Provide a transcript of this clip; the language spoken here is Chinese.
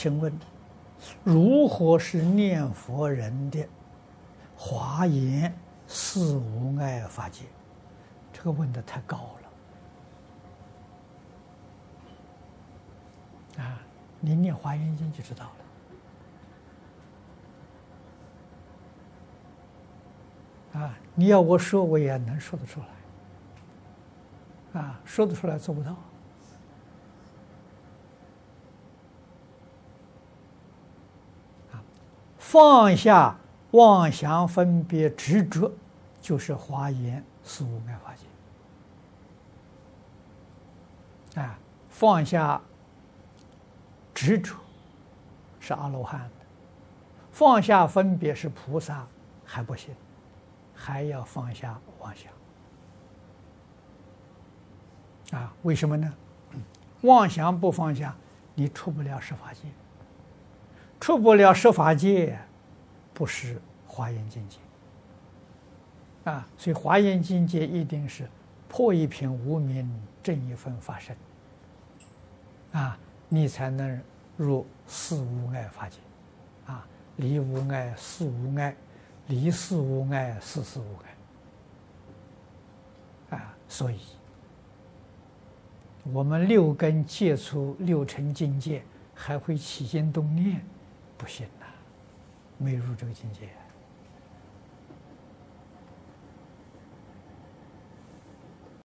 请问，如何是念佛人的华严四无碍法界？这个问的太高了啊！你念华严经就知道了啊！你要我说，我也能说得出来啊，说得出来做不到。放下妄想分别执着，就是华严四无碍法界。啊，放下执着是阿罗汉的，放下分别是菩萨还不行，还要放下妄想。啊，为什么呢？妄想不放下，你出不了十法界。出不了十法界，不是华严境界啊！所以华严境界一定是破一品无明，正一分法身啊，你才能入四无碍法界啊！离无碍，四无碍，离四无碍，四四无碍啊！所以，我们六根接触六尘境界，还会起心动念。不行呐，没入这个境界。